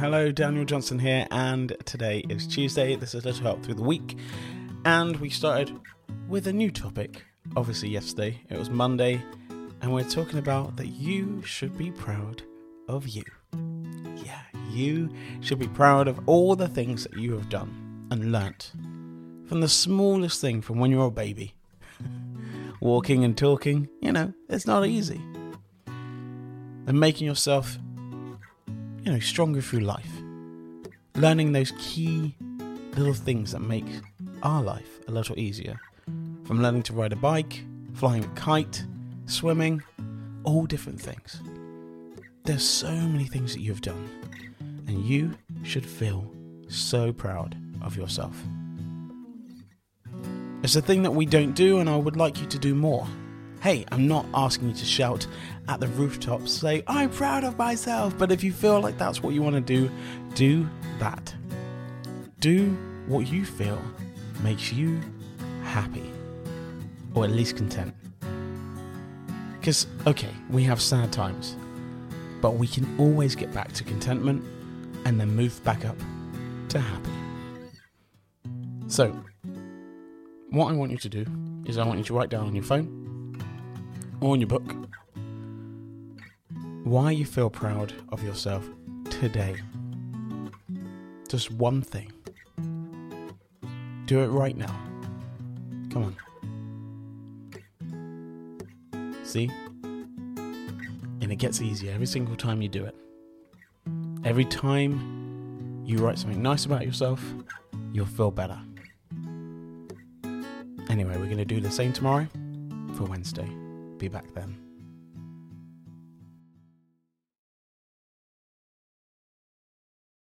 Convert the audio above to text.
Hello, Daniel Johnson here, and today is Tuesday. This is Little Help Through the Week, and we started with a new topic. Obviously, yesterday it was Monday, and we're talking about that you should be proud of you. Yeah, you should be proud of all the things that you have done and learnt. From the smallest thing from when you're a baby, walking and talking, you know, it's not easy. And making yourself you know, stronger through life. Learning those key little things that make our life a little easier. From learning to ride a bike, flying a kite, swimming, all different things. There's so many things that you've done, and you should feel so proud of yourself. It's a thing that we don't do, and I would like you to do more. Hey, I'm not asking you to shout at the rooftops, say, I'm proud of myself. But if you feel like that's what you want to do, do that. Do what you feel makes you happy, or at least content. Because, okay, we have sad times, but we can always get back to contentment and then move back up to happy. So, what I want you to do is I want you to write down on your phone or your book why you feel proud of yourself today. Just one thing. Do it right now. Come on. See? And it gets easier every single time you do it. Every time you write something nice about yourself, you'll feel better. Anyway, we're going to do the same tomorrow for Wednesday be back then.